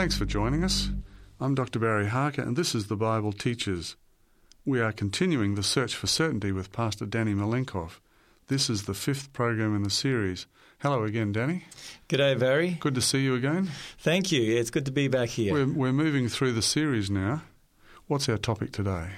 Thanks for joining us. I'm Dr. Barry Harker, and this is The Bible Teaches. We are continuing the search for certainty with Pastor Danny Milenkov. This is the fifth program in the series. Hello again, Danny. G'day, Barry. Good to see you again. Thank you. It's good to be back here. We're, we're moving through the series now. What's our topic today?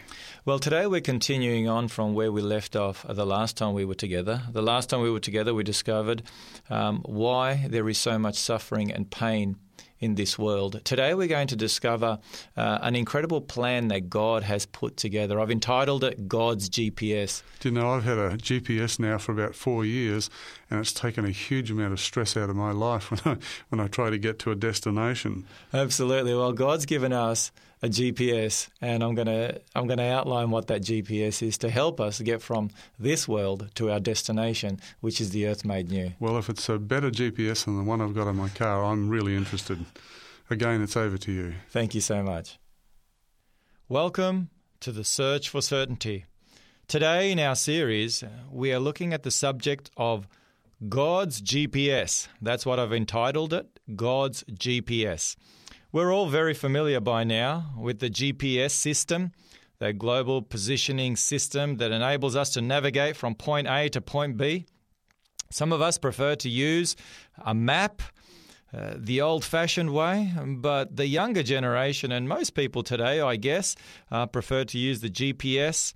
Well, today we're continuing on from where we left off the last time we were together. The last time we were together, we discovered um, why there is so much suffering and pain in this world. Today we're going to discover uh, an incredible plan that God has put together. I've entitled it God's GPS. Do you know, I've had a GPS now for about four years, and it's taken a huge amount of stress out of my life when I, when I try to get to a destination. Absolutely. Well, God's given us a GPS, and I'm going to I'm going to outline what that GPS is to help us get from this world to our destination, which is the earth made new. Well, if it's a better GPS than the one I've got in my car, I'm really interested. Again, it's over to you. Thank you so much. Welcome to the search for certainty. Today in our series, we are looking at the subject of God's GPS. That's what I've entitled it God's GPS. We're all very familiar by now with the GPS system, the global positioning system that enables us to navigate from point A to point B. Some of us prefer to use a map. Uh, the old fashioned way, but the younger generation and most people today, I guess, uh, prefer to use the GPS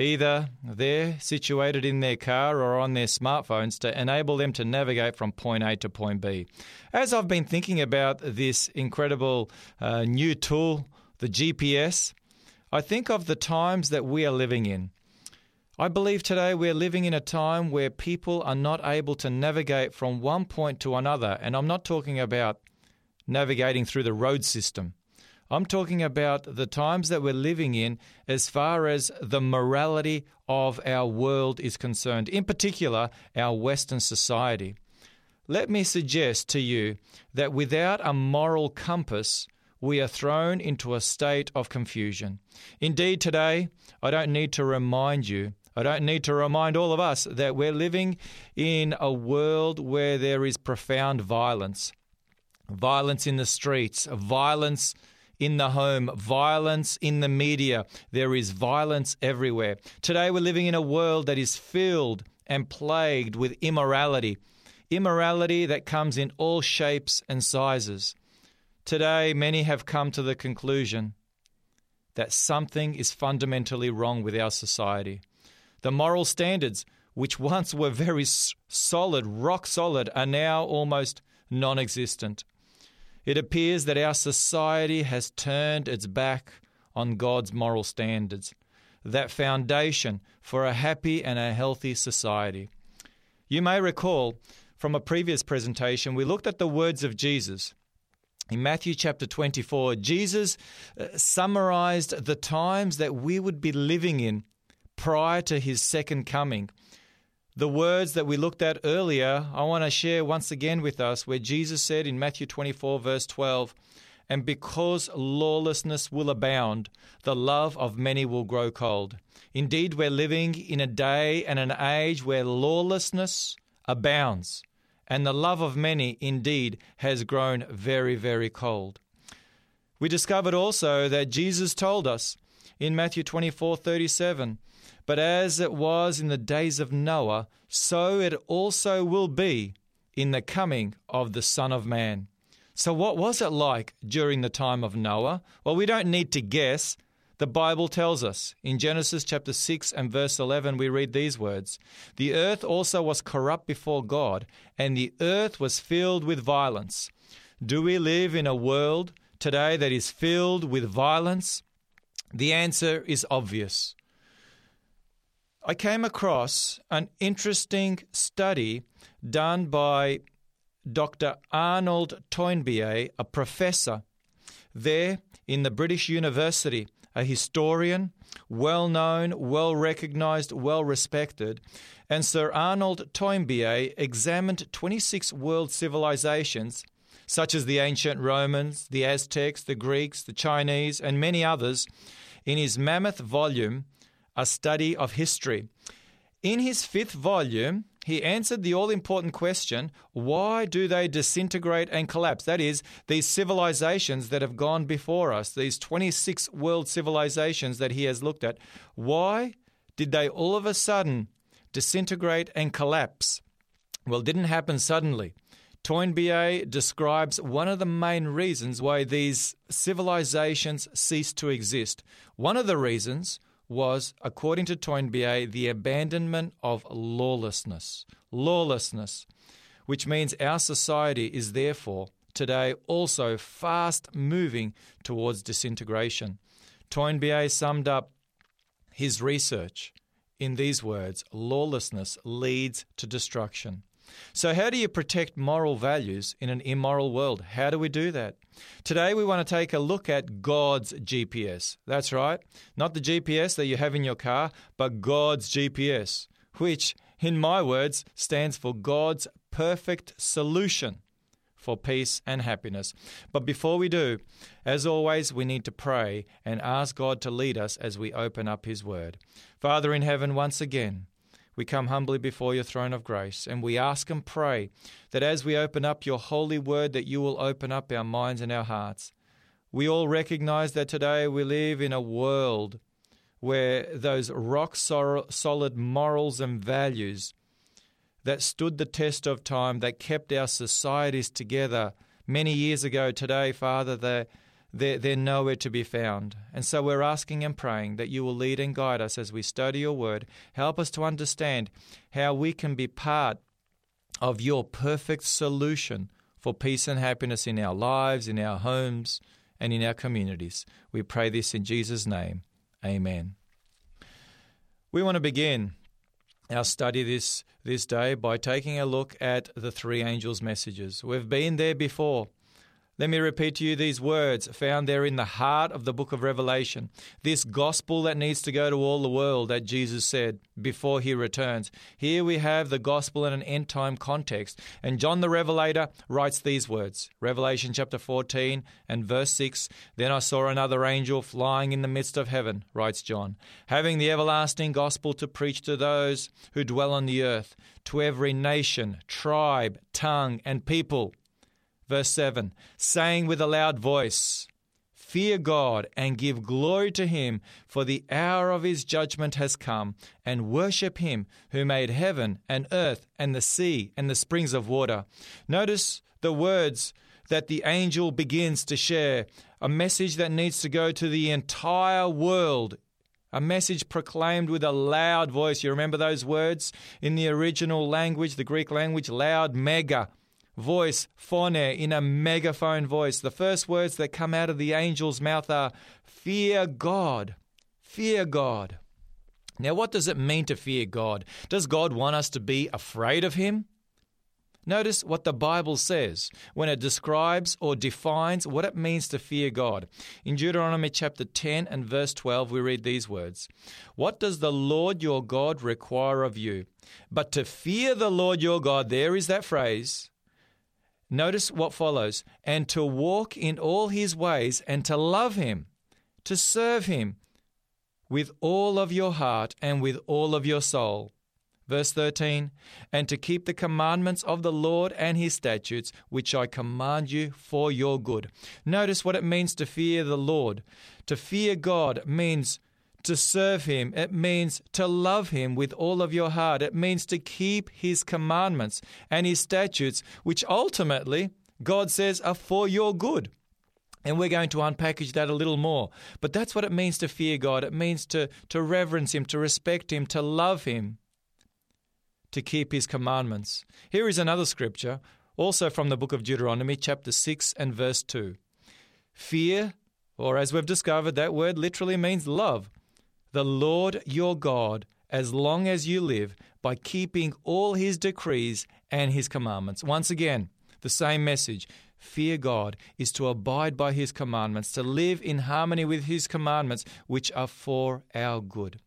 Either they're situated in their car or on their smartphones to enable them to navigate from point A to point B. As I've been thinking about this incredible uh, new tool, the GPS, I think of the times that we are living in. I believe today we're living in a time where people are not able to navigate from one point to another, and I'm not talking about navigating through the road system. I'm talking about the times that we're living in as far as the morality of our world is concerned, in particular, our Western society. Let me suggest to you that without a moral compass, we are thrown into a state of confusion. Indeed, today, I don't need to remind you I don't need to remind all of us that we're living in a world where there is profound violence. Violence in the streets, violence in the home, violence in the media. There is violence everywhere. Today, we're living in a world that is filled and plagued with immorality. Immorality that comes in all shapes and sizes. Today, many have come to the conclusion that something is fundamentally wrong with our society. The moral standards, which once were very solid, rock solid, are now almost non existent. It appears that our society has turned its back on God's moral standards, that foundation for a happy and a healthy society. You may recall from a previous presentation, we looked at the words of Jesus. In Matthew chapter 24, Jesus uh, summarized the times that we would be living in prior to his second coming. The words that we looked at earlier, I want to share once again with us where Jesus said in Matthew 24, verse 12, And because lawlessness will abound, the love of many will grow cold. Indeed, we're living in a day and an age where lawlessness abounds, and the love of many indeed has grown very, very cold. We discovered also that Jesus told us in Matthew 24 37 but as it was in the days of Noah, so it also will be in the coming of the Son of Man. So, what was it like during the time of Noah? Well, we don't need to guess. The Bible tells us. In Genesis chapter 6 and verse 11, we read these words The earth also was corrupt before God, and the earth was filled with violence. Do we live in a world today that is filled with violence? The answer is obvious. I came across an interesting study done by Dr. Arnold Toynbee, a professor there in the British University, a historian, well known, well recognized, well respected. And Sir Arnold Toynbee examined 26 world civilizations, such as the ancient Romans, the Aztecs, the Greeks, the Chinese, and many others, in his mammoth volume a study of history. In his fifth volume, he answered the all important question why do they disintegrate and collapse? That is, these civilizations that have gone before us, these 26 world civilizations that he has looked at, why did they all of a sudden disintegrate and collapse? Well, it didn't happen suddenly. Toynbee describes one of the main reasons why these civilizations ceased to exist. One of the reasons was, according to Toynbee, the abandonment of lawlessness. Lawlessness, which means our society is therefore today also fast moving towards disintegration. Toynbee summed up his research in these words lawlessness leads to destruction. So, how do you protect moral values in an immoral world? How do we do that? Today, we want to take a look at God's GPS. That's right, not the GPS that you have in your car, but God's GPS, which, in my words, stands for God's perfect solution for peace and happiness. But before we do, as always, we need to pray and ask God to lead us as we open up His Word. Father in heaven, once again, we come humbly before your throne of grace and we ask and pray that as we open up your holy word that you will open up our minds and our hearts. We all recognize that today we live in a world where those rock solid morals and values that stood the test of time, that kept our societies together many years ago today, Father, they they're, they're nowhere to be found. And so we're asking and praying that you will lead and guide us as we study your word. Help us to understand how we can be part of your perfect solution for peace and happiness in our lives, in our homes, and in our communities. We pray this in Jesus' name. Amen. We want to begin our study this, this day by taking a look at the three angels' messages. We've been there before. Let me repeat to you these words found there in the heart of the book of Revelation. This gospel that needs to go to all the world that Jesus said before he returns. Here we have the gospel in an end time context. And John the Revelator writes these words Revelation chapter 14 and verse 6 Then I saw another angel flying in the midst of heaven, writes John, having the everlasting gospel to preach to those who dwell on the earth, to every nation, tribe, tongue, and people. Verse 7 saying with a loud voice, Fear God and give glory to Him, for the hour of His judgment has come, and worship Him who made heaven and earth and the sea and the springs of water. Notice the words that the angel begins to share a message that needs to go to the entire world. A message proclaimed with a loud voice. You remember those words in the original language, the Greek language, loud, mega voice, phone, in a megaphone voice. The first words that come out of the angel's mouth are, Fear God. Fear God. Now, what does it mean to fear God? Does God want us to be afraid of Him? Notice what the Bible says when it describes or defines what it means to fear God. In Deuteronomy chapter 10 and verse 12, we read these words What does the Lord your God require of you? But to fear the Lord your God, there is that phrase, Notice what follows and to walk in all his ways and to love him, to serve him with all of your heart and with all of your soul. Verse 13, and to keep the commandments of the Lord and his statutes, which I command you for your good. Notice what it means to fear the Lord. To fear God means to serve Him. It means to love Him with all of your heart. It means to keep His commandments and His statutes, which ultimately God says are for your good. And we're going to unpackage that a little more. But that's what it means to fear God. It means to, to reverence Him, to respect Him, to love Him, to keep His commandments. Here is another scripture, also from the book of Deuteronomy, chapter 6 and verse 2. Fear, or as we've discovered, that word literally means love the Lord your God as long as you live by keeping all his decrees and his commandments. Once again, the same message. Fear God is to abide by his commandments, to live in harmony with his commandments, which are for our good.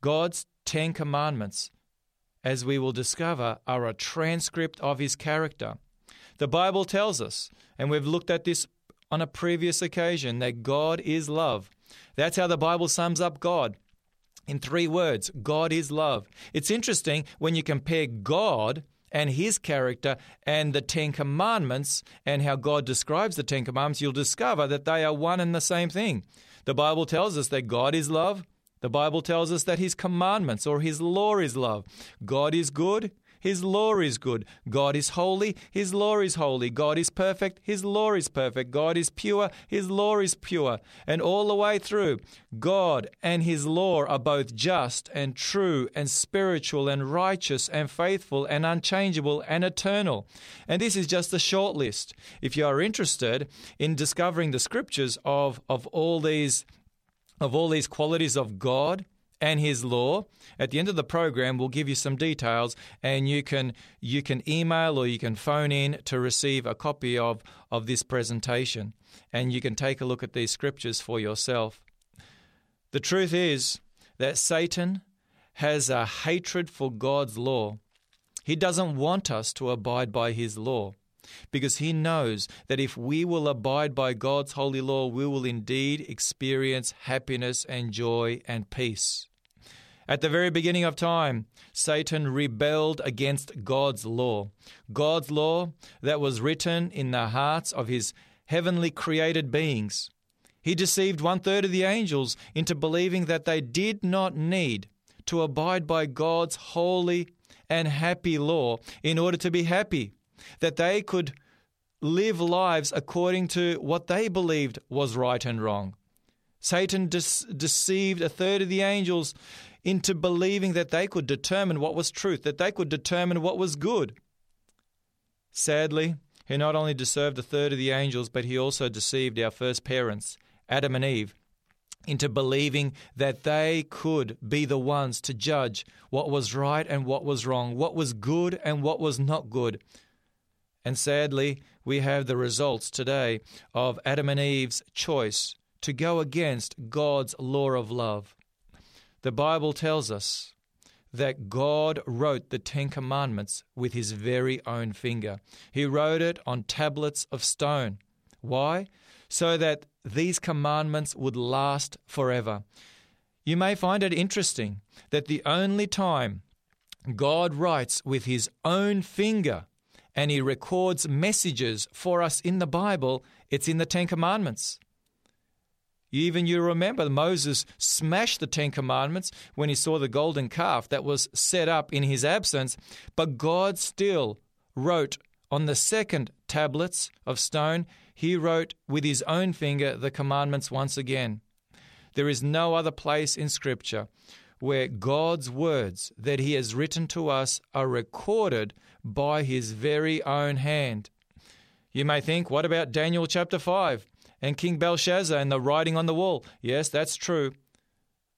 God's Ten Commandments, as we will discover, are a transcript of his character. The Bible tells us, and we've looked at this on a previous occasion, that God is love. That's how the Bible sums up God. in three words God is love. It's interesting when you compare God and his character and the Ten Commandments and how God describes the Ten Commandments, you'll discover that they are one and the same thing. The Bible tells us that God is love. The Bible tells us that his commandments or his law is love. God is good. His law is good. God is holy. His law is holy. God is perfect. His law is perfect. God is pure. His law is pure. And all the way through, God and His law are both just and true and spiritual and righteous and faithful and unchangeable and eternal. And this is just a short list. If you are interested in discovering the scriptures of, of all these of all these qualities of God, and his law. At the end of the program, we'll give you some details, and you can you can email or you can phone in to receive a copy of of this presentation, and you can take a look at these scriptures for yourself. The truth is that Satan has a hatred for God's law. He doesn't want us to abide by his law because he knows that if we will abide by God's holy law, we will indeed experience happiness and joy and peace. At the very beginning of time, Satan rebelled against God's law. God's law that was written in the hearts of his heavenly created beings. He deceived one third of the angels into believing that they did not need to abide by God's holy and happy law in order to be happy, that they could live lives according to what they believed was right and wrong. Satan de- deceived a third of the angels into believing that they could determine what was truth, that they could determine what was good. Sadly, he not only deceived a third of the angels, but he also deceived our first parents, Adam and Eve, into believing that they could be the ones to judge what was right and what was wrong, what was good and what was not good. And sadly, we have the results today of Adam and Eve's choice to go against God's law of love. The Bible tells us that God wrote the Ten Commandments with his very own finger. He wrote it on tablets of stone. Why? So that these commandments would last forever. You may find it interesting that the only time God writes with his own finger and he records messages for us in the Bible, it's in the Ten Commandments. Even you remember Moses smashed the Ten Commandments when he saw the golden calf that was set up in his absence, but God still wrote on the second tablets of stone, he wrote with his own finger the commandments once again. There is no other place in Scripture where God's words that he has written to us are recorded by his very own hand. You may think, what about Daniel chapter 5? And King Belshazzar and the writing on the wall. Yes, that's true.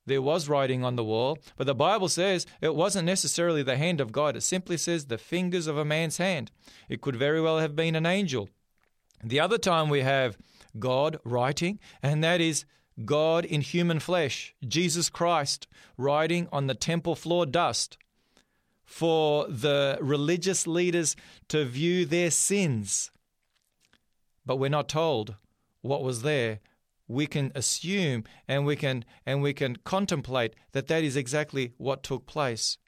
There was writing on the wall, but the Bible says it wasn't necessarily the hand of God. It simply says the fingers of a man's hand. It could very well have been an angel. The other time we have God writing, and that is God in human flesh, Jesus Christ, writing on the temple floor dust for the religious leaders to view their sins. But we're not told what was there, we can assume and we can and we can contemplate that that is exactly what took place.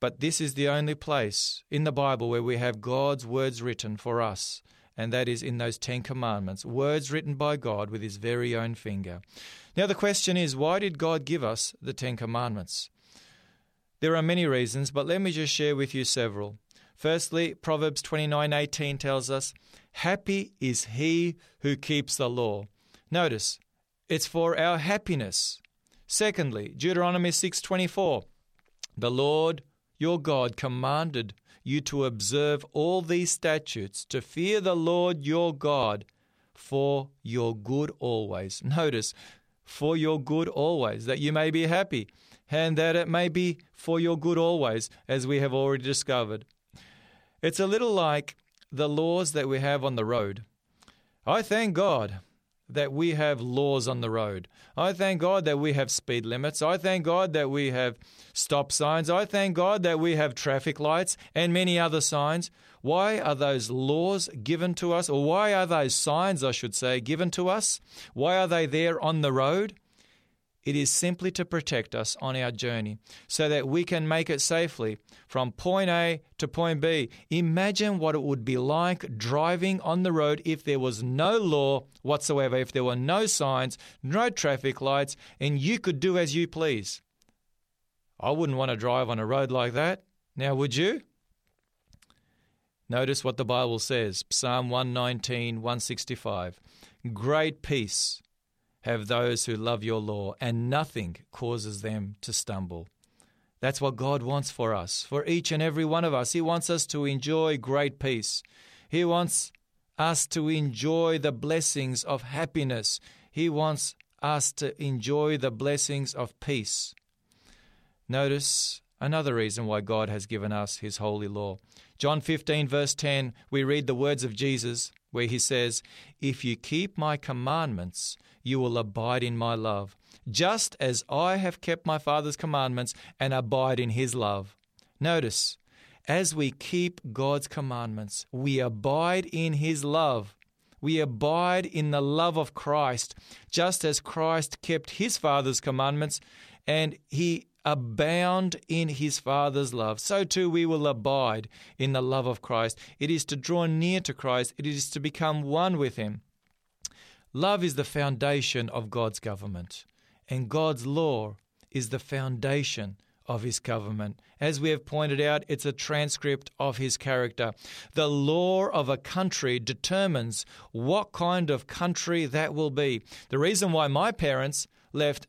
But this is the only place in the Bible where we have God's words written for us, and that is in those 10 commandments, words written by God with his very own finger. Now the question is why did God give us the 10 commandments? There are many reasons, but let me just share with you several. Firstly, Proverbs 29:18 tells us, "Happy is he who keeps the law." Notice, it's for our happiness. Secondly, Deuteronomy 6:24, "The Lord your God commanded you to observe all these statutes, to fear the Lord your God for your good always." Notice, for your good always, that you may be happy, and that it may be for your good always, as we have already discovered. It's a little like the laws that we have on the road. I thank God that we have laws on the road. I thank God that we have speed limits. I thank God that we have stop signs. I thank God that we have traffic lights and many other signs. Why are those laws given to us, or why are those signs, I should say, given to us? Why are they there on the road? It is simply to protect us on our journey so that we can make it safely from point A to point B. Imagine what it would be like driving on the road if there was no law whatsoever, if there were no signs, no traffic lights, and you could do as you please. I wouldn't want to drive on a road like that. Now, would you? Notice what the Bible says Psalm 119, 165. Great peace have those who love your law, and nothing causes them to stumble. That's what God wants for us, for each and every one of us. He wants us to enjoy great peace. He wants us to enjoy the blessings of happiness. He wants us to enjoy the blessings of peace. Notice another reason why God has given us His holy law. John 15, verse 10, we read the words of Jesus where He says, If you keep my commandments, you will abide in my love, just as I have kept my Father's commandments and abide in his love. Notice, as we keep God's commandments, we abide in his love. We abide in the love of Christ, just as Christ kept his Father's commandments and he abound in his Father's love. So too we will abide in the love of Christ. It is to draw near to Christ, it is to become one with him. Love is the foundation of God's government, and God's law is the foundation of his government. As we have pointed out, it's a transcript of his character. The law of a country determines what kind of country that will be. The reason why my parents left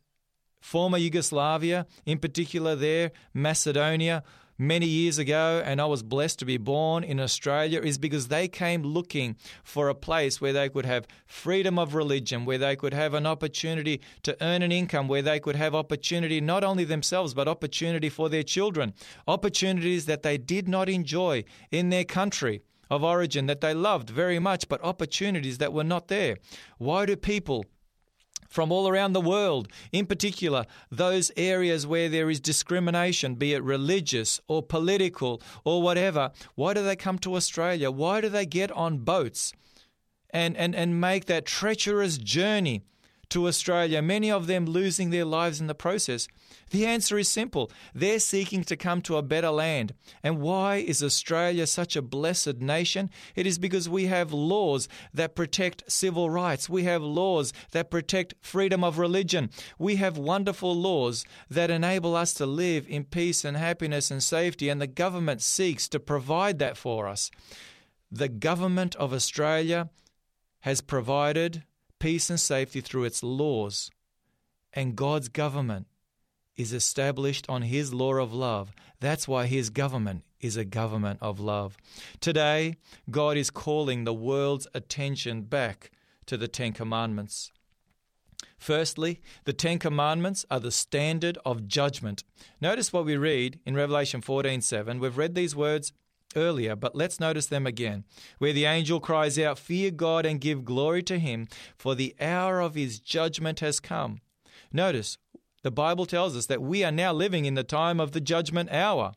former Yugoslavia, in particular there, Macedonia, many years ago and I was blessed to be born in Australia is because they came looking for a place where they could have freedom of religion, where they could have an opportunity to earn an income, where they could have opportunity not only themselves but opportunity for their children, opportunities that they did not enjoy in their country of origin that they loved very much, but opportunities that were not there. Why do people from all around the world, in particular those areas where there is discrimination, be it religious or political or whatever. Why do they come to Australia? Why do they get on boats and, and, and make that treacherous journey to Australia, many of them losing their lives in the process? The answer is simple. They're seeking to come to a better land. And why is Australia such a blessed nation? It is because we have laws that protect civil rights. We have laws that protect freedom of religion. We have wonderful laws that enable us to live in peace and happiness and safety, and the government seeks to provide that for us. The government of Australia has provided peace and safety through its laws, and God's government is established on His law of love. That's why His government is a government of love. Today, God is calling the world's attention back to the Ten Commandments. Firstly, the Ten Commandments are the standard of judgment. Notice what we read in Revelation 14:7. We've read these words earlier, but let's notice them again. Where the angel cries out, Fear God and give glory to him, for the hour of his judgment has come. Notice, the Bible tells us that we are now living in the time of the judgment hour.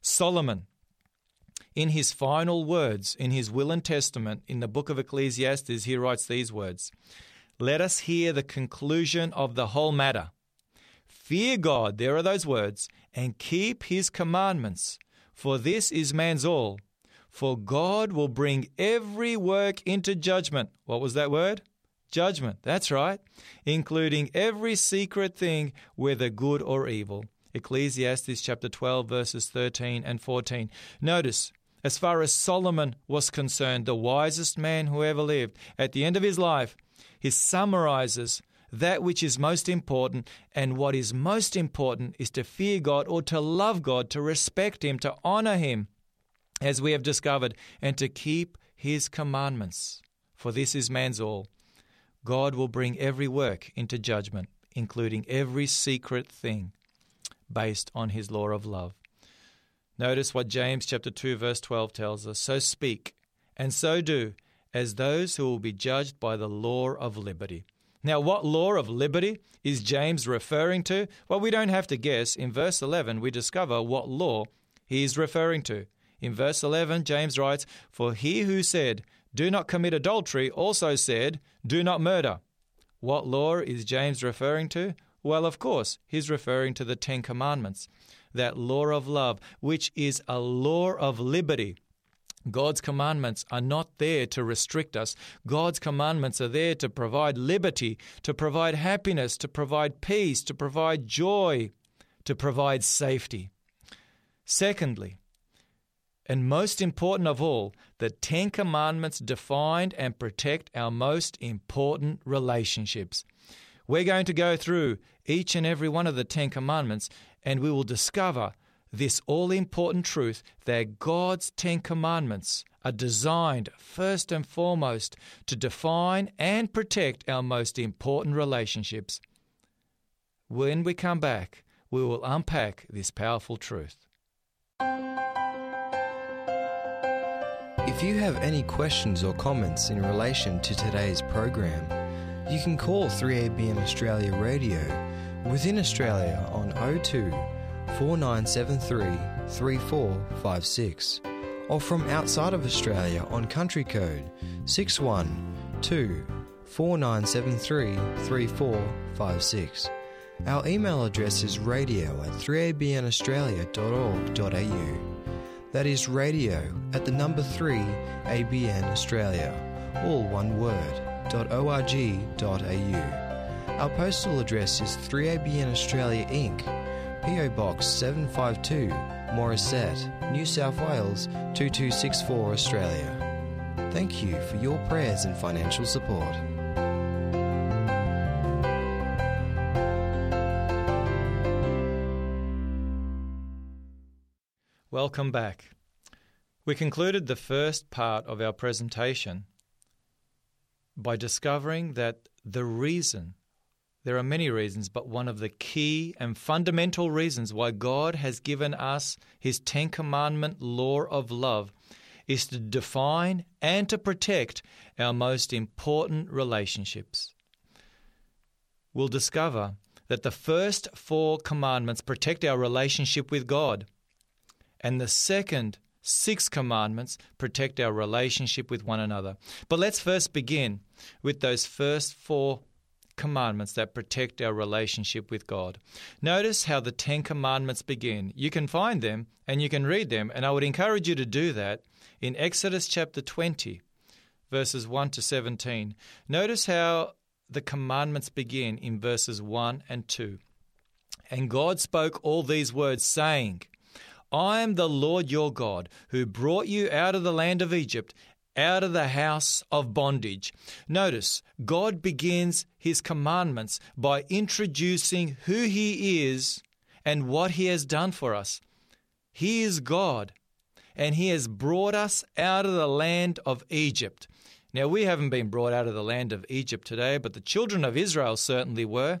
Solomon, in his final words in his will and testament in the book of Ecclesiastes, he writes these words Let us hear the conclusion of the whole matter. Fear God, there are those words, and keep his commandments, for this is man's all. For God will bring every work into judgment. What was that word? Judgment, that's right, including every secret thing, whether good or evil. Ecclesiastes chapter 12, verses 13 and 14. Notice, as far as Solomon was concerned, the wisest man who ever lived, at the end of his life, he summarizes that which is most important, and what is most important is to fear God or to love God, to respect Him, to honor Him, as we have discovered, and to keep His commandments. For this is man's all. God will bring every work into judgment, including every secret thing, based on his law of love. Notice what James chapter 2 verse 12 tells us. So speak and so do as those who will be judged by the law of liberty. Now, what law of liberty is James referring to? Well, we don't have to guess. In verse 11, we discover what law he is referring to. In verse 11, James writes, For he who said, do not commit adultery also said, Do not murder. What law is James referring to? Well, of course, he's referring to the Ten Commandments, that law of love, which is a law of liberty. God's commandments are not there to restrict us. God's commandments are there to provide liberty, to provide happiness, to provide peace, to provide joy, to provide safety. Secondly, and most important of all, the Ten Commandments define and protect our most important relationships. We're going to go through each and every one of the Ten Commandments and we will discover this all important truth that God's Ten Commandments are designed first and foremost to define and protect our most important relationships. When we come back, we will unpack this powerful truth. If you have any questions or comments in relation to today's program, you can call 3ABN Australia Radio within Australia on 02 4973 3456 or from outside of Australia on country code 612 4973 3456. Our email address is radio at 3abnaustralia.org.au. That is radio at the number 3 ABN Australia, all one word, .org.au. Our postal address is 3ABN Australia Inc., PO Box 752, Morisset, New South Wales 2264 Australia. Thank you for your prayers and financial support. Welcome back. We concluded the first part of our presentation by discovering that the reason, there are many reasons, but one of the key and fundamental reasons why God has given us His Ten Commandment law of love is to define and to protect our most important relationships. We'll discover that the first four commandments protect our relationship with God, and the second six commandments protect our relationship with one another. But let's first begin with those first four commandments that protect our relationship with God. Notice how the Ten Commandments begin. You can find them and you can read them, and I would encourage you to do that in Exodus chapter 20, verses 1 to 17. Notice how the commandments begin in verses 1 and 2. And God spoke all these words, saying, I am the Lord your God, who brought you out of the land of Egypt, out of the house of bondage. Notice, God begins his commandments by introducing who he is and what he has done for us. He is God, and he has brought us out of the land of Egypt. Now, we haven't been brought out of the land of Egypt today, but the children of Israel certainly were.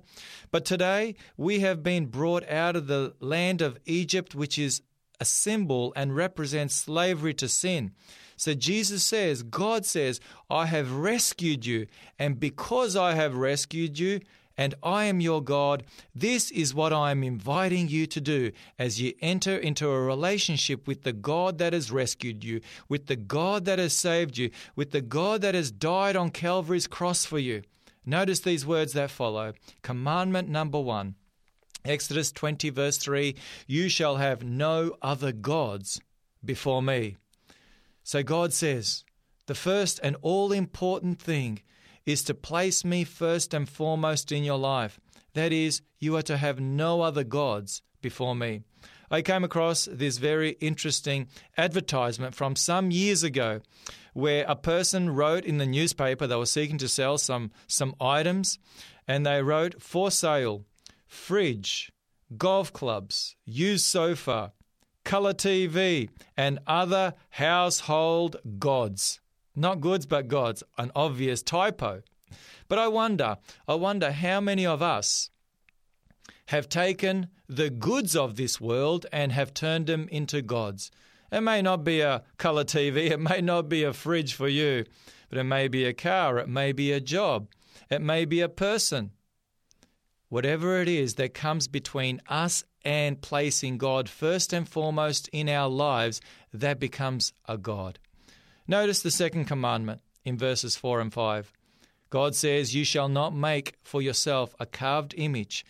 But today, we have been brought out of the land of Egypt, which is a symbol and represents slavery to sin. So Jesus says, God says, I have rescued you, and because I have rescued you, and I am your God, this is what I am inviting you to do as you enter into a relationship with the God that has rescued you, with the God that has saved you, with the God that has died on Calvary's cross for you. Notice these words that follow. Commandment number one Exodus 20, verse 3 You shall have no other gods before me. So God says, the first and all important thing is to place me first and foremost in your life. That is, you are to have no other gods before me. I came across this very interesting advertisement from some years ago where a person wrote in the newspaper they were seeking to sell some, some items and they wrote for sale fridge, golf clubs, used sofa, colour TV, and other household gods. Not goods, but gods. An obvious typo. But I wonder, I wonder how many of us have taken the goods of this world and have turned them into gods. It may not be a colour TV, it may not be a fridge for you, but it may be a car, it may be a job, it may be a person whatever it is that comes between us and placing God first and foremost in our lives, that becomes a God. Notice the second commandment in verses 4 and 5. God says, You shall not make for yourself a carved image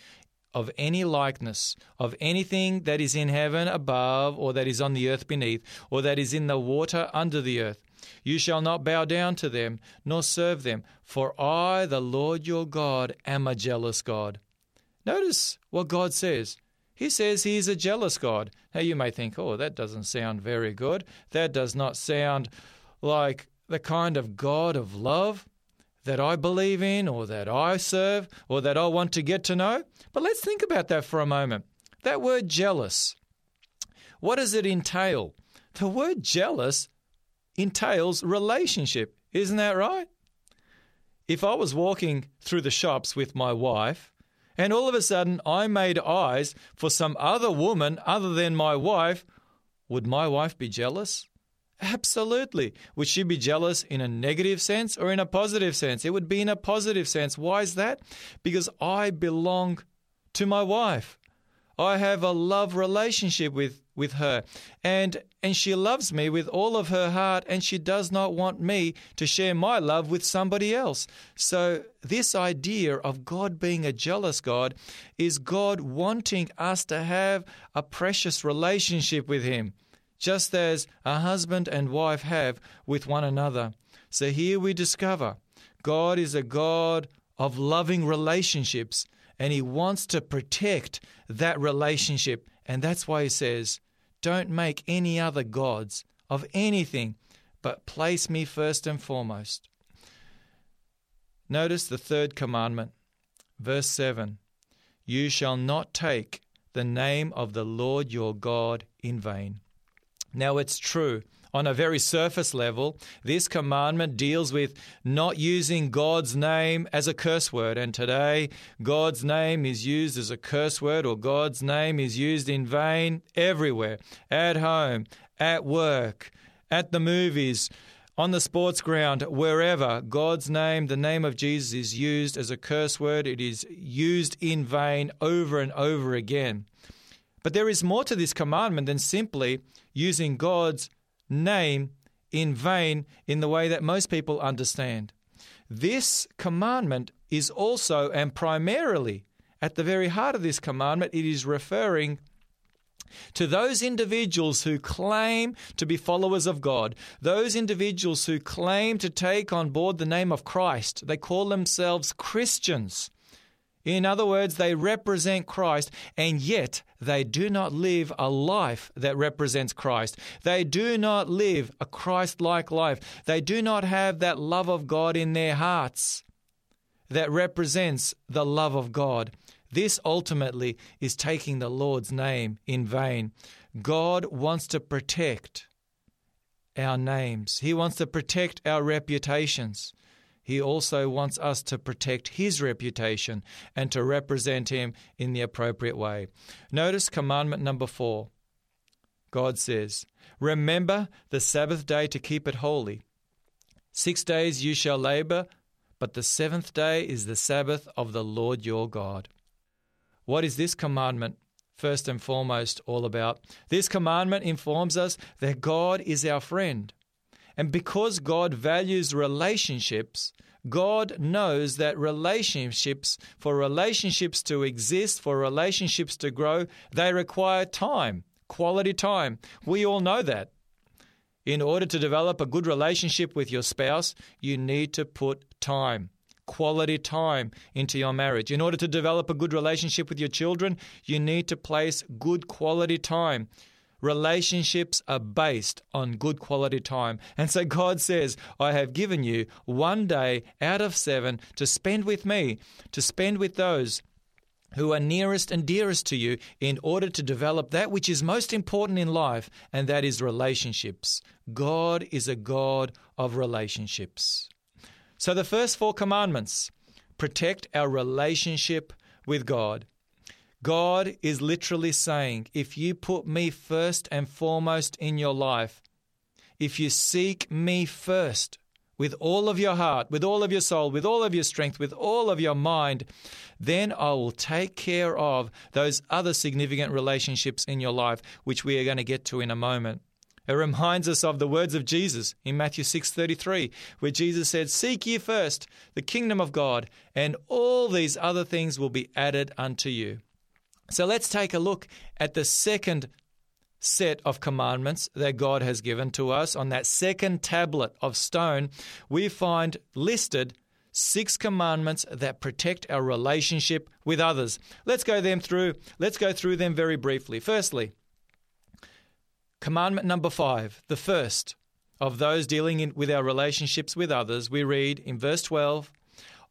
of any likeness of anything that is in heaven above, or that is on the earth beneath, or that is in the water under the earth. You shall not bow down to them, nor serve them, for I, the Lord your God, am a jealous God. Notice what God says. He says he is a jealous God. Now you may think, oh, that doesn't sound very good. That does not sound like the kind of God of love that I believe in or that I serve or that I want to get to know. But let's think about that for a moment. That word jealous, what does it entail? The word jealous entails relationship. Isn't that right? If I was walking through the shops with my wife and all of a sudden I made eyes for some other woman other than my wife, would my wife be jealous? Absolutely. Would she be jealous in a negative sense or in a positive sense? It would be in a positive sense. Why is that? Because I belong to my wife. I have a love relationship with, with her. And and she loves me with all of her heart, and she does not want me to share my love with somebody else. So, this idea of God being a jealous God is God wanting us to have a precious relationship with Him just as a husband and wife have with one another. So here we discover God is a God of loving relationships, and He wants to protect that relationship. And that's why He says, Don't make any other gods of anything, but place me first and foremost. Notice the third commandment, verse 7 You shall not take the name of the Lord your God in vain. Now, it's true. On a very surface level, this commandment deals with not using God's name as a curse word. And today, God's name is used as a curse word, or God's name is used in vain everywhere at home, at work, at the movies, on the sports ground, wherever God's name, the name of Jesus, is used as a curse word. It is used in vain over and over again. But there is more to this commandment than simply using God's name in vain in the way that most people understand. This commandment is also and primarily at the very heart of this commandment, it is referring to those individuals who claim to be followers of God, those individuals who claim to take on board the name of Christ. They call themselves Christians. In other words, they represent Christ, and yet they do not live a life that represents Christ. They do not live a Christ like life. They do not have that love of God in their hearts that represents the love of God. This ultimately is taking the Lord's name in vain. God wants to protect our names, He wants to protect our reputations. He also wants us to protect his reputation and to represent him in the appropriate way. Notice commandment number four. God says, Remember the Sabbath day to keep it holy. Six days you shall labor, but the seventh day is the Sabbath of the Lord your God. What is this commandment? First and foremost, all about. This commandment informs us that God is our friend. And because God values relationships, God knows that relationships, for relationships to exist, for relationships to grow, they require time, quality time. We all know that. In order to develop a good relationship with your spouse, you need to put time, quality time into your marriage. In order to develop a good relationship with your children, you need to place good quality time Relationships are based on good quality time. And so God says, I have given you one day out of seven to spend with me, to spend with those who are nearest and dearest to you in order to develop that which is most important in life, and that is relationships. God is a God of relationships. So the first four commandments protect our relationship with God. God is literally saying, if you put me first and foremost in your life, if you seek me first with all of your heart, with all of your soul, with all of your strength, with all of your mind, then I will take care of those other significant relationships in your life, which we are going to get to in a moment. It reminds us of the words of Jesus in Matthew 6:33, where Jesus said, "Seek ye first the kingdom of God, and all these other things will be added unto you." So let's take a look at the second set of commandments that God has given to us. On that second tablet of stone, we find listed six commandments that protect our relationship with others. Let's go them through. Let's go through them very briefly. Firstly, Commandment number five, the first of those dealing in, with our relationships with others, we read in verse 12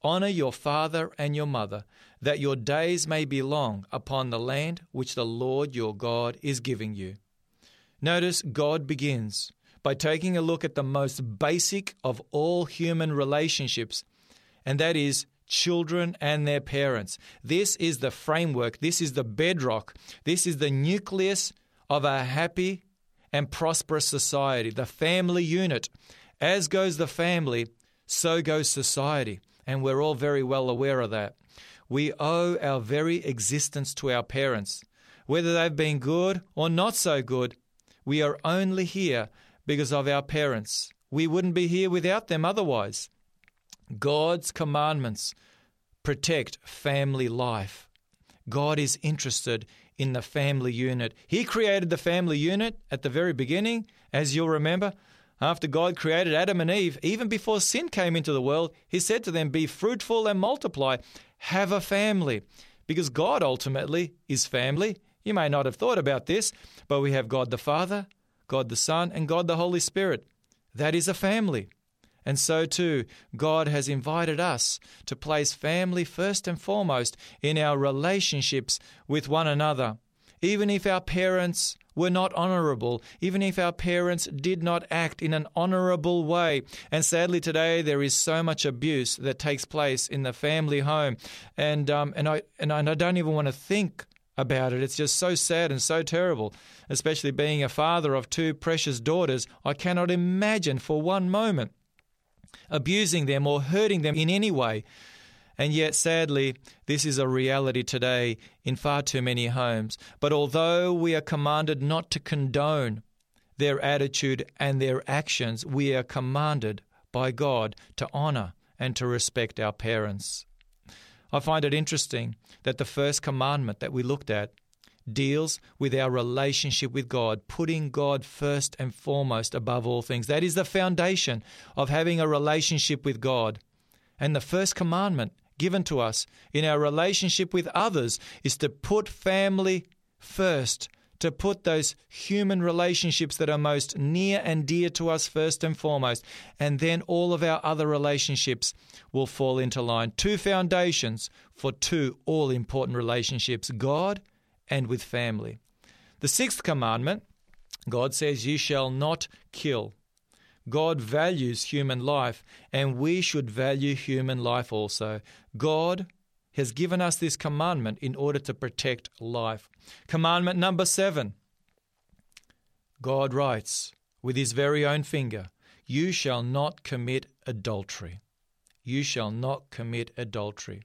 Honor your father and your mother, that your days may be long upon the land which the Lord your God is giving you. Notice God begins by taking a look at the most basic of all human relationships, and that is children and their parents. This is the framework, this is the bedrock, this is the nucleus of a happy and prosperous society, the family unit. As goes the family, so goes society, and we're all very well aware of that. We owe our very existence to our parents. Whether they've been good or not so good, we are only here because of our parents. We wouldn't be here without them otherwise. God's commandments protect family life. God is interested in the family unit. He created the family unit at the very beginning, as you'll remember. After God created Adam and Eve, even before sin came into the world, He said to them, Be fruitful and multiply, have a family. Because God ultimately is family. You may not have thought about this, but we have God the Father, God the Son, and God the Holy Spirit. That is a family. And so too, God has invited us to place family first and foremost in our relationships with one another. Even if our parents were not honourable, even if our parents did not act in an honourable way. And sadly, today there is so much abuse that takes place in the family home, and um, and I and I don't even want to think about it. It's just so sad and so terrible. Especially being a father of two precious daughters, I cannot imagine for one moment abusing them or hurting them in any way. And yet, sadly, this is a reality today in far too many homes. But although we are commanded not to condone their attitude and their actions, we are commanded by God to honour and to respect our parents. I find it interesting that the first commandment that we looked at deals with our relationship with God, putting God first and foremost above all things. That is the foundation of having a relationship with God. And the first commandment given to us in our relationship with others is to put family first, to put those human relationships that are most near and dear to us first and foremost, and then all of our other relationships will fall into line. Two foundations for two all important relationships God and with family. The sixth commandment God says, You shall not kill. God values human life, and we should value human life also. God has given us this commandment in order to protect life. Commandment number seven God writes with his very own finger, You shall not commit adultery. You shall not commit adultery.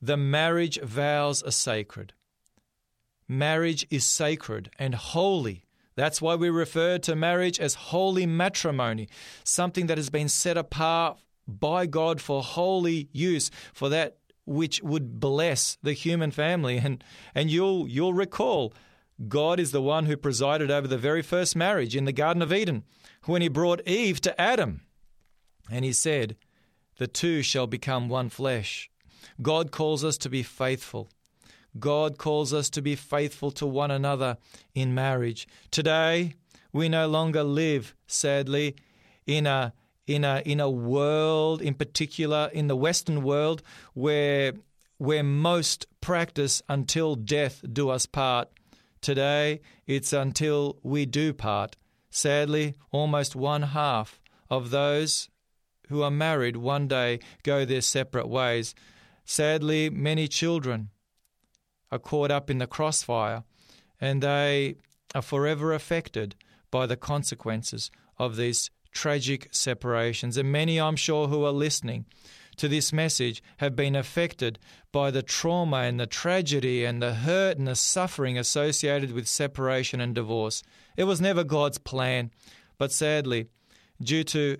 The marriage vows are sacred. Marriage is sacred and holy. That's why we refer to marriage as holy matrimony, something that has been set apart by God for holy use, for that which would bless the human family. And, and you'll, you'll recall, God is the one who presided over the very first marriage in the Garden of Eden when he brought Eve to Adam. And he said, The two shall become one flesh. God calls us to be faithful. God calls us to be faithful to one another in marriage. Today, we no longer live, sadly, in a in a in a world, in particular in the Western world, where where most practice until death do us part. Today, it's until we do part. Sadly, almost one half of those who are married one day go their separate ways. Sadly, many children are caught up in the crossfire and they are forever affected by the consequences of these tragic separations. And many, I'm sure, who are listening to this message have been affected by the trauma and the tragedy and the hurt and the suffering associated with separation and divorce. It was never God's plan, but sadly, due to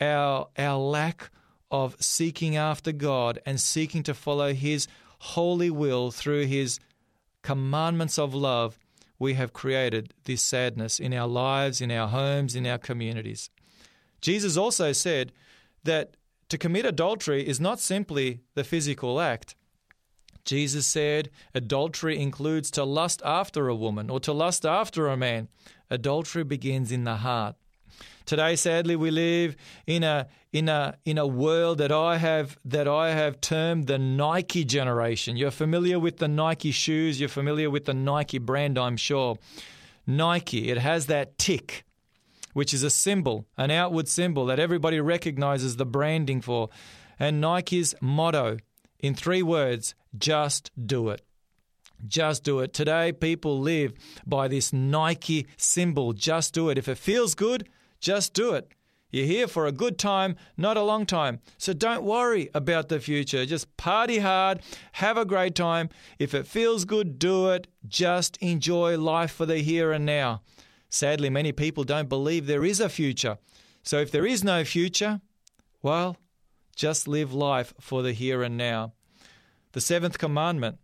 our, our lack of seeking after God and seeking to follow His holy will through His commandments of love, we have created this sadness in our lives, in our homes, in our communities. Jesus also said that to commit adultery is not simply the physical act. Jesus said adultery includes to lust after a woman or to lust after a man. Adultery begins in the heart. Today, sadly, we live in a in a in a world that I have that I have termed the Nike generation. You're familiar with the Nike shoes. You're familiar with the Nike brand, I'm sure. Nike. It has that tick, which is a symbol, an outward symbol that everybody recognizes the branding for. And Nike's motto, in three words, just do it. Just do it. Today, people live by this Nike symbol. Just do it. If it feels good, just do it. You're here for a good time, not a long time. So don't worry about the future. Just party hard, have a great time. If it feels good, do it. Just enjoy life for the here and now. Sadly, many people don't believe there is a future. So if there is no future, well, just live life for the here and now. The seventh commandment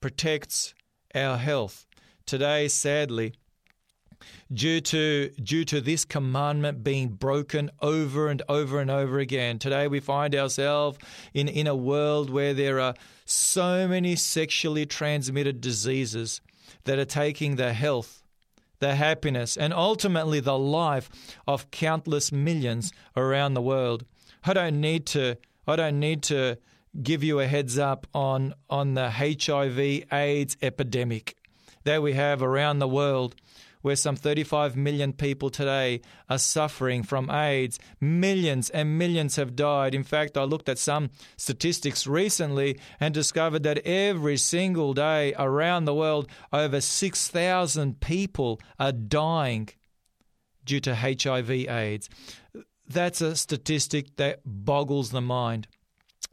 protects our health. Today, sadly, due to due to this commandment being broken over and over and over again. Today we find ourselves in, in a world where there are so many sexually transmitted diseases that are taking the health, the happiness, and ultimately the life of countless millions around the world. I don't need to I don't need to give you a heads up on on the HIV AIDS epidemic that we have around the world where some 35 million people today are suffering from AIDS. Millions and millions have died. In fact, I looked at some statistics recently and discovered that every single day around the world, over 6,000 people are dying due to HIV AIDS. That's a statistic that boggles the mind.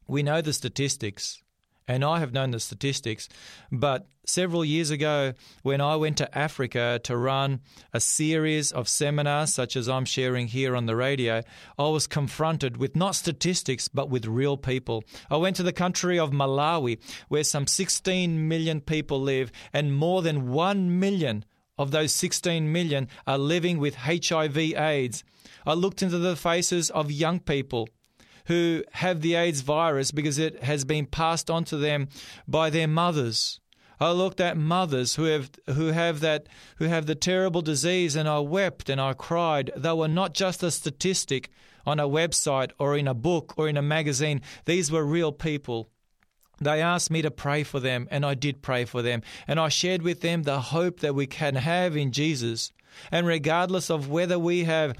We know the statistics and I have known the statistics, but several years ago, when I went to Africa to run a series of seminars such as I'm sharing here on the radio, I was confronted with not statistics, but with real people. I went to the country of Malawi, where some 16 million people live, and more than 1 million of those 16 million are living with HIV AIDS. I looked into the faces of young people who have the AIDS virus because it has been passed on to them by their mothers. I looked at mothers who have who have that who have the terrible disease and I wept and I cried. They were not just a statistic on a website or in a book or in a magazine. These were real people. They asked me to pray for them, and I did pray for them. And I shared with them the hope that we can have in Jesus. And regardless of whether we have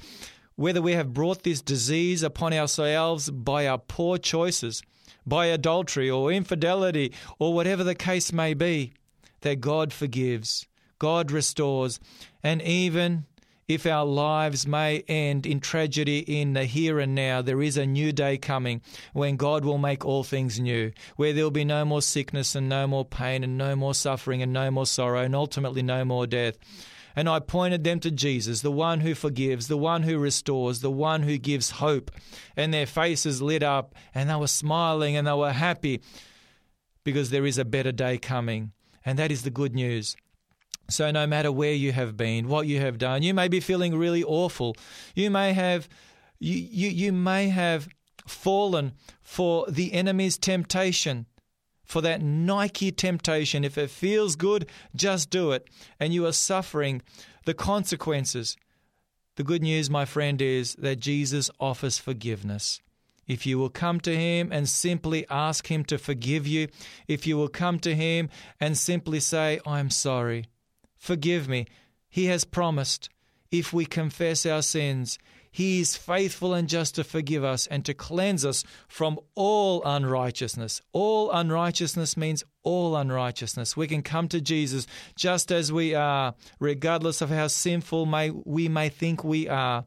whether we have brought this disease upon ourselves by our poor choices, by adultery or infidelity, or whatever the case may be, that God forgives, God restores, and even if our lives may end in tragedy in the here and now, there is a new day coming when God will make all things new, where there will be no more sickness and no more pain and no more suffering and no more sorrow and ultimately no more death and I pointed them to Jesus, the one who forgives, the one who restores, the one who gives hope. And their faces lit up, and they were smiling and they were happy because there is a better day coming. And that is the good news. So, no matter where you have been, what you have done, you may be feeling really awful. You may have, you, you, you may have fallen for the enemy's temptation for that Nike temptation. If it feels good, just do it. And you are suffering the consequences. The good news, my friend, is that Jesus offers forgiveness. If you will come to Him and simply ask Him to forgive you, if you will come to Him and simply say, I'm sorry, forgive me, He has promised, if we confess our sins, he is faithful and just to forgive us and to cleanse us from all unrighteousness. All unrighteousness means all unrighteousness. We can come to Jesus just as we are, regardless of how sinful may, we may think we are.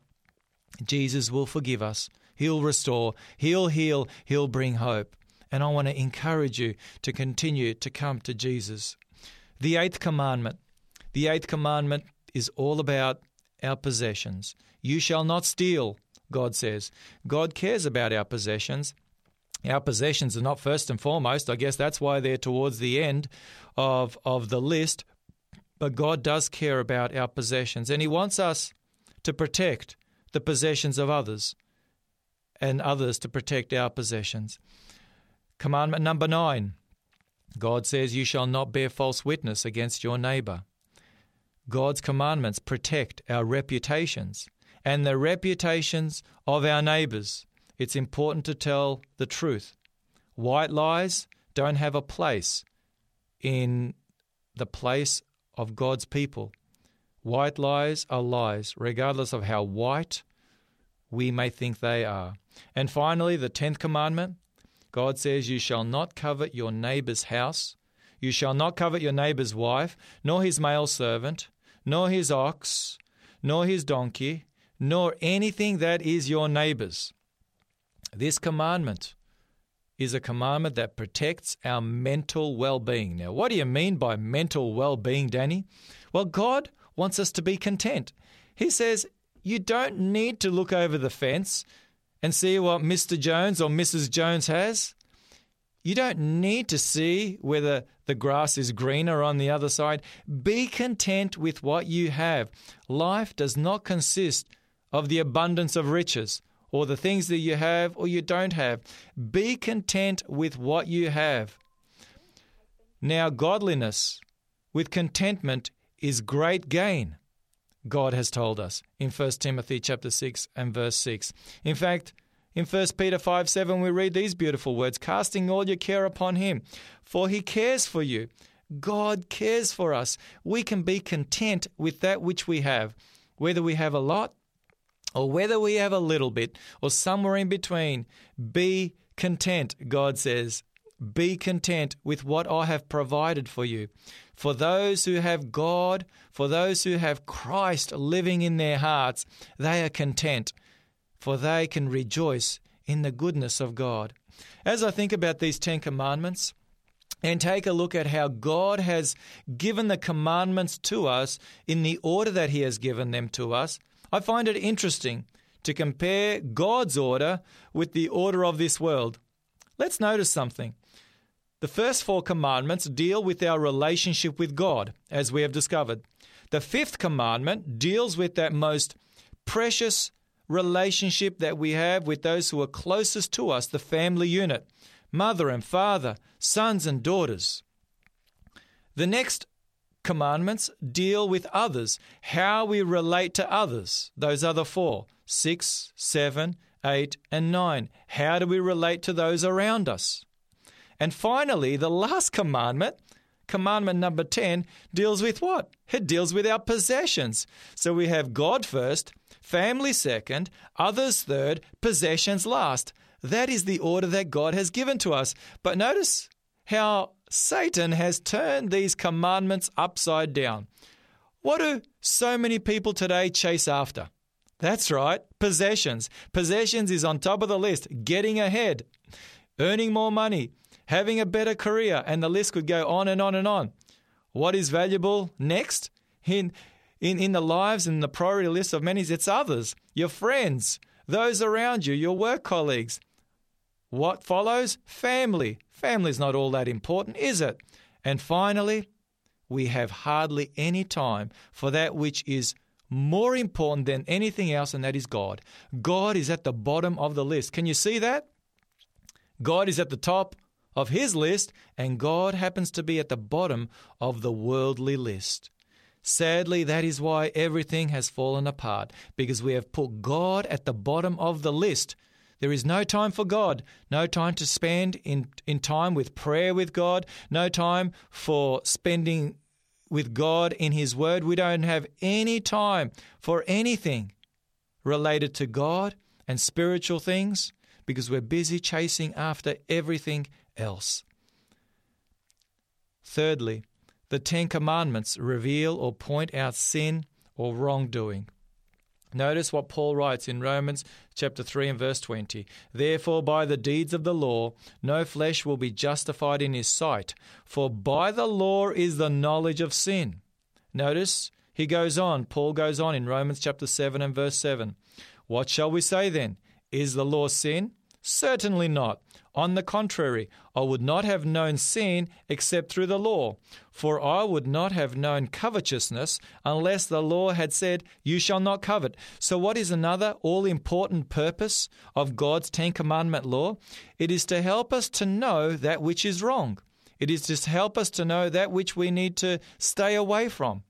Jesus will forgive us. He'll restore, He'll heal, He'll bring hope. And I want to encourage you to continue to come to Jesus. The eighth commandment. The eighth commandment is all about our possessions. You shall not steal, God says. God cares about our possessions. Our possessions are not first and foremost. I guess that's why they're towards the end of, of the list. But God does care about our possessions, and He wants us to protect the possessions of others and others to protect our possessions. Commandment number nine God says, You shall not bear false witness against your neighbor. God's commandments protect our reputations and the reputations of our neighbors. It's important to tell the truth. White lies don't have a place in the place of God's people. White lies are lies, regardless of how white we may think they are. And finally, the tenth commandment God says, You shall not covet your neighbor's house, you shall not covet your neighbor's wife, nor his male servant, nor his ox, nor his donkey, nor anything that is your neighbor's. This commandment is a commandment that protects our mental well being. Now, what do you mean by mental well being, Danny? Well, God wants us to be content. He says, You don't need to look over the fence and see what Mr. Jones or Mrs. Jones has. You don't need to see whether the grass is greener on the other side. Be content with what you have. Life does not consist of the abundance of riches or the things that you have or you don't have. Be content with what you have. Now, godliness with contentment is great gain. God has told us in 1 Timothy chapter 6 and verse 6. In fact, in 1 Peter 5 7, we read these beautiful words casting all your care upon Him, for He cares for you. God cares for us. We can be content with that which we have, whether we have a lot or whether we have a little bit or somewhere in between. Be content, God says. Be content with what I have provided for you. For those who have God, for those who have Christ living in their hearts, they are content, for they can rejoice in the goodness of God. As I think about these Ten Commandments, and take a look at how God has given the commandments to us in the order that He has given them to us, I find it interesting to compare God's order with the order of this world. Let's notice something. The first four commandments deal with our relationship with God, as we have discovered. The fifth commandment deals with that most precious relationship that we have with those who are closest to us, the family unit mother and father, sons and daughters. The next commandments deal with others, how we relate to others. Those other four six, seven, eight, and nine. How do we relate to those around us? And finally, the last commandment, commandment number 10, deals with what? It deals with our possessions. So we have God first, family second, others third, possessions last. That is the order that God has given to us. But notice how Satan has turned these commandments upside down. What do so many people today chase after? That's right, possessions. Possessions is on top of the list, getting ahead, earning more money, having a better career, and the list could go on and on and on. What is valuable next? In, in, in the lives and the priority list of many, it's others, your friends, those around you, your work colleagues. What follows? Family. Family's not all that important, is it? And finally, we have hardly any time for that which is more important than anything else, and that is God. God is at the bottom of the list. Can you see that? God is at the top of his list, and God happens to be at the bottom of the worldly list. Sadly, that is why everything has fallen apart, because we have put God at the bottom of the list. There is no time for God, no time to spend in, in time with prayer with God, no time for spending with God in His Word. We don't have any time for anything related to God and spiritual things because we're busy chasing after everything else. Thirdly, the Ten Commandments reveal or point out sin or wrongdoing. Notice what Paul writes in Romans chapter 3 and verse 20. Therefore, by the deeds of the law, no flesh will be justified in his sight, for by the law is the knowledge of sin. Notice he goes on, Paul goes on in Romans chapter 7 and verse 7. What shall we say then? Is the law sin? Certainly not. On the contrary, I would not have known sin except through the law. For I would not have known covetousness unless the law had said, You shall not covet. So, what is another all important purpose of God's Ten Commandment law? It is to help us to know that which is wrong. It is to help us to know that which we need to stay away from.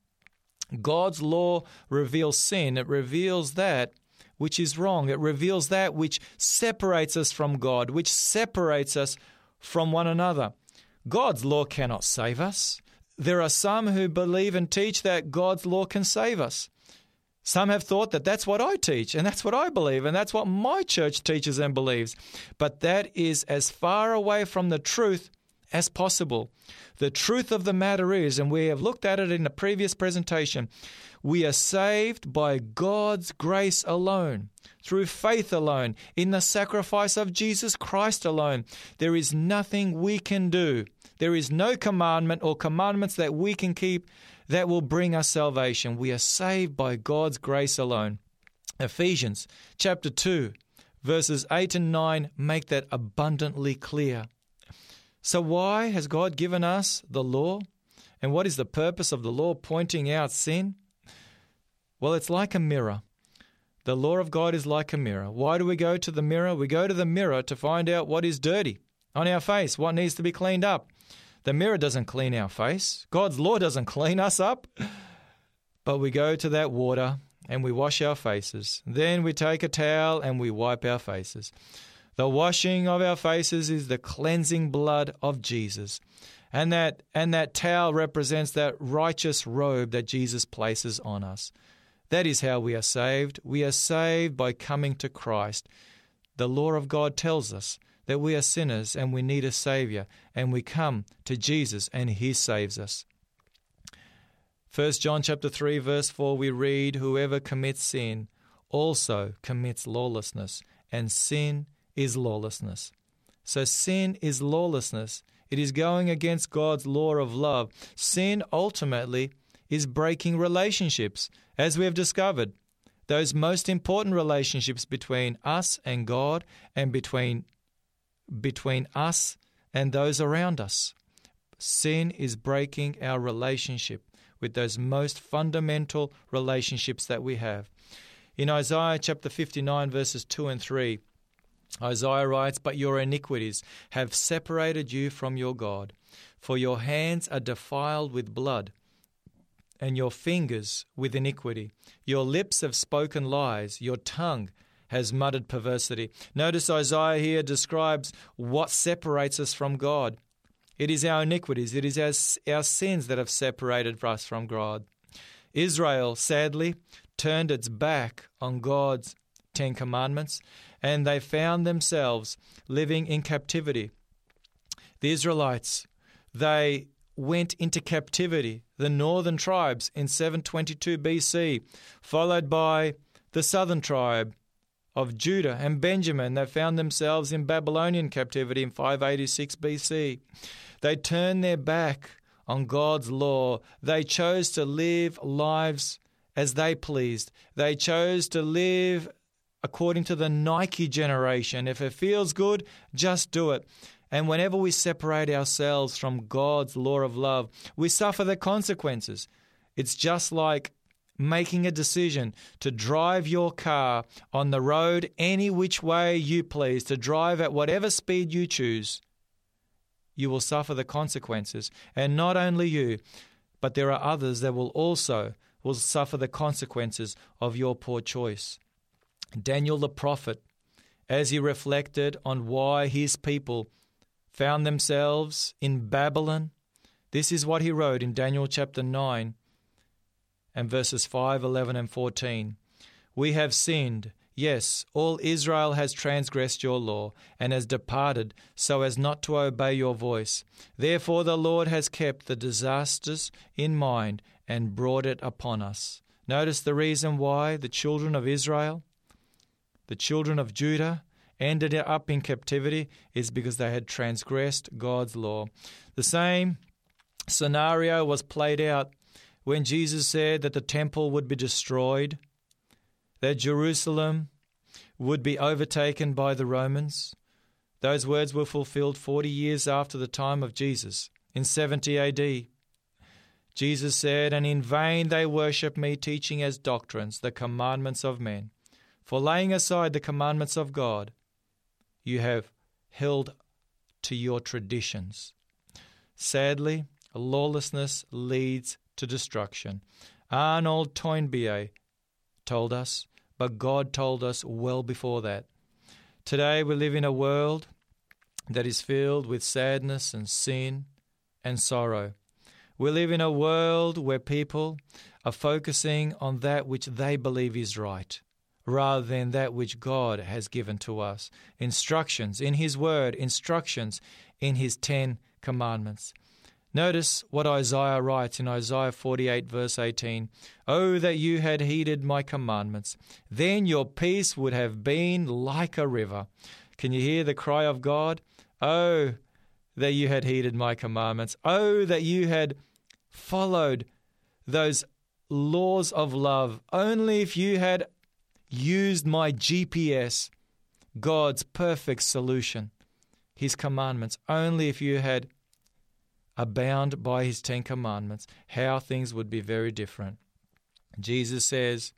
God's law reveals sin, it reveals that which is wrong. It reveals that which separates us from God, which separates us from one another. God's law cannot save us. There are some who believe and teach that God's law can save us. Some have thought that that's what I teach and that's what I believe and that's what my church teaches and believes. But that is as far away from the truth as possible. The truth of the matter is, and we have looked at it in a previous presentation, we are saved by God's grace alone, through faith alone, in the sacrifice of Jesus Christ alone. There is nothing we can do. There is no commandment or commandments that we can keep that will bring us salvation. We are saved by God's grace alone. Ephesians chapter 2, verses 8 and 9 make that abundantly clear. So, why has God given us the law? And what is the purpose of the law pointing out sin? Well, it's like a mirror. The law of God is like a mirror. Why do we go to the mirror? We go to the mirror to find out what is dirty on our face, what needs to be cleaned up. The mirror doesn't clean our face, God's law doesn't clean us up. But we go to that water and we wash our faces. Then we take a towel and we wipe our faces. The washing of our faces is the cleansing blood of Jesus. And that and that towel represents that righteous robe that Jesus places on us. That is how we are saved. We are saved by coming to Christ. The law of God tells us that we are sinners and we need a Savior, and we come to Jesus and He saves us. 1 John chapter 3 verse 4 we read whoever commits sin also commits lawlessness and sin is lawlessness. So sin is lawlessness. It is going against God's law of love. Sin ultimately is breaking relationships, as we have discovered. Those most important relationships between us and God and between, between us and those around us. Sin is breaking our relationship with those most fundamental relationships that we have. In Isaiah chapter 59, verses 2 and 3, Isaiah writes, But your iniquities have separated you from your God, for your hands are defiled with blood and your fingers with iniquity. Your lips have spoken lies, your tongue has muttered perversity. Notice Isaiah here describes what separates us from God. It is our iniquities, it is our, our sins that have separated us from God. Israel, sadly, turned its back on God's Ten Commandments, and they found themselves living in captivity. The Israelites, they went into captivity, the northern tribes in 722 BC, followed by the southern tribe of Judah and Benjamin. They found themselves in Babylonian captivity in 586 BC. They turned their back on God's law. They chose to live lives as they pleased. They chose to live according to the Nike generation. If it feels good, just do it. And whenever we separate ourselves from God's law of love, we suffer the consequences. It's just like making a decision to drive your car on the road any which way you please, to drive at whatever speed you choose. You will suffer the consequences. And not only you, but there are others that will also will suffer the consequences of your poor choice. Daniel the prophet, as he reflected on why his people found themselves in Babylon. This is what he wrote in Daniel chapter 9 and verses 5, 11, and 14. We have sinned. Yes, all Israel has transgressed your law and has departed so as not to obey your voice. Therefore, the Lord has kept the disasters in mind and brought it upon us. Notice the reason why the children of Israel, the children of Judah, ended up in captivity is because they had transgressed God's law. The same scenario was played out when Jesus said that the temple would be destroyed, that Jerusalem would be overtaken by the Romans. Those words were fulfilled 40 years after the time of Jesus, in 70 AD. Jesus said, And in vain they worship me, teaching as doctrines the commandments of men. For laying aside the commandments of God, you have held to your traditions. Sadly, lawlessness leads to destruction. Arnold Toynbee told us, but God told us well before that. Today we live in a world that is filled with sadness and sin and sorrow. We live in a world where people are focusing on that which they believe is right rather than that which God has given to us. Instructions in His Word, instructions in His Ten Commandments. Notice what Isaiah writes in Isaiah 48, verse 18 Oh, that you had heeded my commandments, then your peace would have been like a river. Can you hear the cry of God? Oh, that you had heeded my commandments. Oh, that you had followed those laws of love. Only if you had used my GPS, God's perfect solution, His commandments. Only if you had abound by His Ten Commandments, how things would be very different. Jesus says,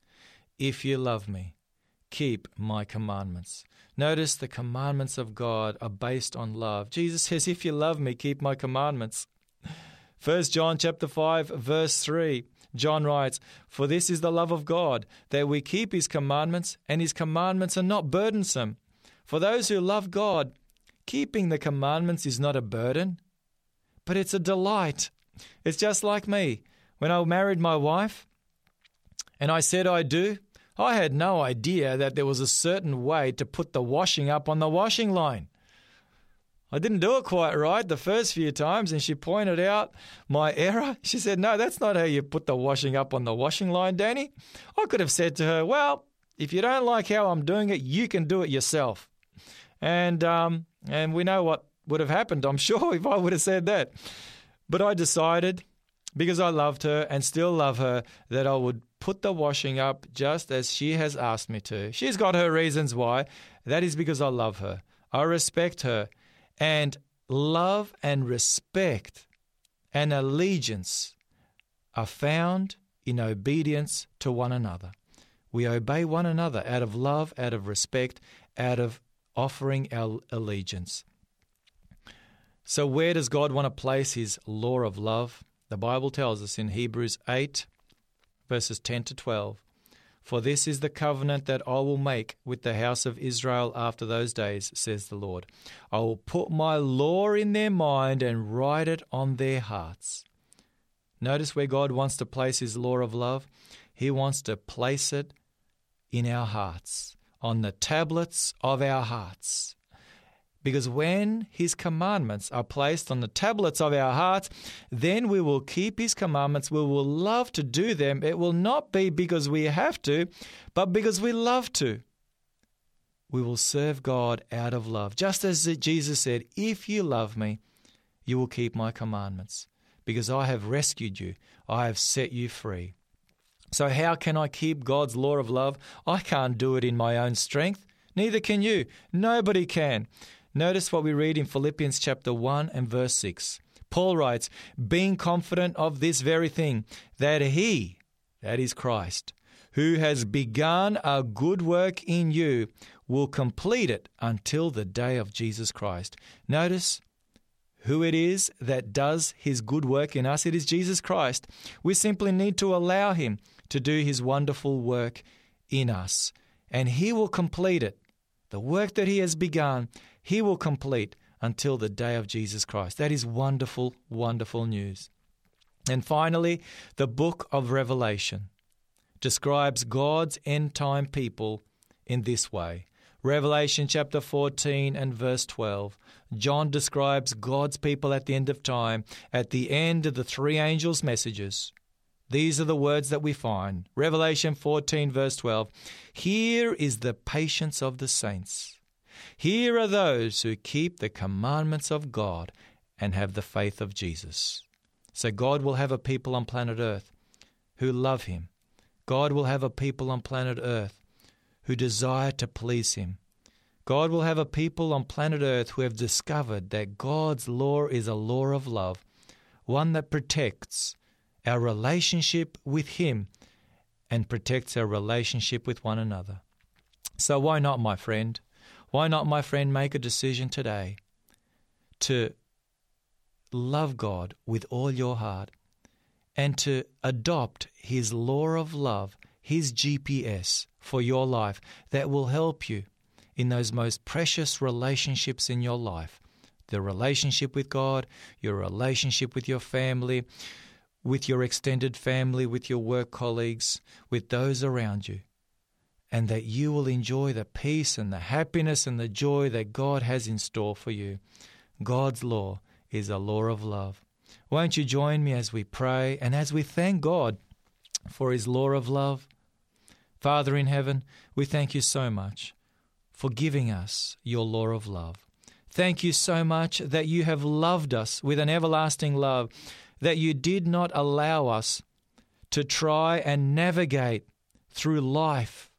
If you love me, keep my commandments. Notice the commandments of God are based on love. Jesus says, If you love me, keep my commandments. 1 John chapter 5 verse 3 John writes, For this is the love of God, that we keep his commandments, and his commandments are not burdensome. For those who love God, keeping the commandments is not a burden, but it's a delight. It's just like me. When I married my wife and I said I do, I had no idea that there was a certain way to put the washing up on the washing line. I didn't do it quite right the first few times, and she pointed out my error. She said, No, that's not how you put the washing up on the washing line, Danny. I could have said to her, Well, if you don't like how I'm doing it, you can do it yourself. And, um, and we know what would have happened, I'm sure, if I would have said that. But I decided, because I loved her and still love her, that I would put the washing up just as she has asked me to. She's got her reasons why. That is because I love her. I respect her. And love and respect and allegiance are found in obedience to one another. We obey one another out of love, out of respect, out of offering our allegiance. So, where does God want to place His law of love? The Bible tells us in Hebrews 8, verses 10 to 12 for this is the covenant that I will make with the house of Israel after those days, says the Lord. I will put my law in their mind and write it on their hearts. Notice where God wants to place his law of love. He wants to place it in our hearts, on the tablets of our hearts. Because when His commandments are placed on the tablets of our hearts, then we will keep His commandments. We will love to do them. It will not be because we have to, but because we love to. We will serve God out of love. Just as Jesus said, If you love me, you will keep my commandments, because I have rescued you, I have set you free. So, how can I keep God's law of love? I can't do it in my own strength. Neither can you. Nobody can. Notice what we read in Philippians chapter 1 and verse 6. Paul writes, Being confident of this very thing, that he, that is Christ, who has begun a good work in you, will complete it until the day of Jesus Christ. Notice who it is that does his good work in us. It is Jesus Christ. We simply need to allow him to do his wonderful work in us, and he will complete it. The work that he has begun, he will complete until the day of Jesus Christ. That is wonderful, wonderful news. And finally, the book of Revelation describes God's end time people in this way. Revelation chapter 14 and verse 12. John describes God's people at the end of time, at the end of the three angels' messages. These are the words that we find. Revelation 14, verse 12. Here is the patience of the saints. Here are those who keep the commandments of God and have the faith of Jesus. So God will have a people on planet Earth who love Him. God will have a people on planet Earth who desire to please Him. God will have a people on planet Earth who have discovered that God's law is a law of love, one that protects our relationship with Him and protects our relationship with one another. So, why not, my friend? Why not, my friend, make a decision today to love God with all your heart and to adopt His law of love, His GPS for your life that will help you in those most precious relationships in your life the relationship with God, your relationship with your family, with your extended family, with your work colleagues, with those around you. And that you will enjoy the peace and the happiness and the joy that God has in store for you. God's law is a law of love. Won't you join me as we pray and as we thank God for His law of love? Father in heaven, we thank you so much for giving us your law of love. Thank you so much that you have loved us with an everlasting love that you did not allow us to try and navigate through life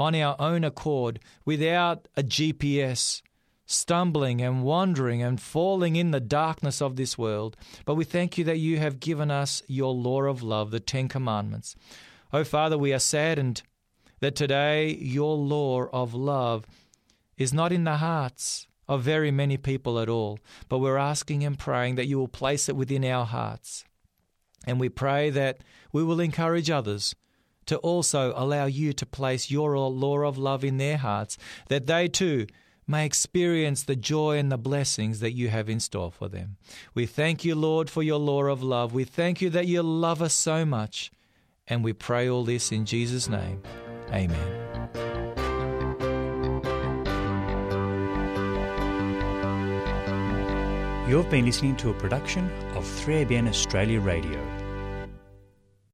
on our own accord without a GPS, stumbling and wandering and falling in the darkness of this world. But we thank you that you have given us your law of love, the Ten Commandments. Oh, Father, we are saddened that today your law of love is not in the hearts of very many people at all, but we're asking and praying that you will place it within our hearts. And we pray that we will encourage others to also allow you to place your law of love in their hearts, that they too may experience the joy and the blessings that you have in store for them. We thank you, Lord, for your law of love. We thank you that you love us so much. And we pray all this in Jesus' name. Amen. You've been listening to a production of 3ABN Australia Radio.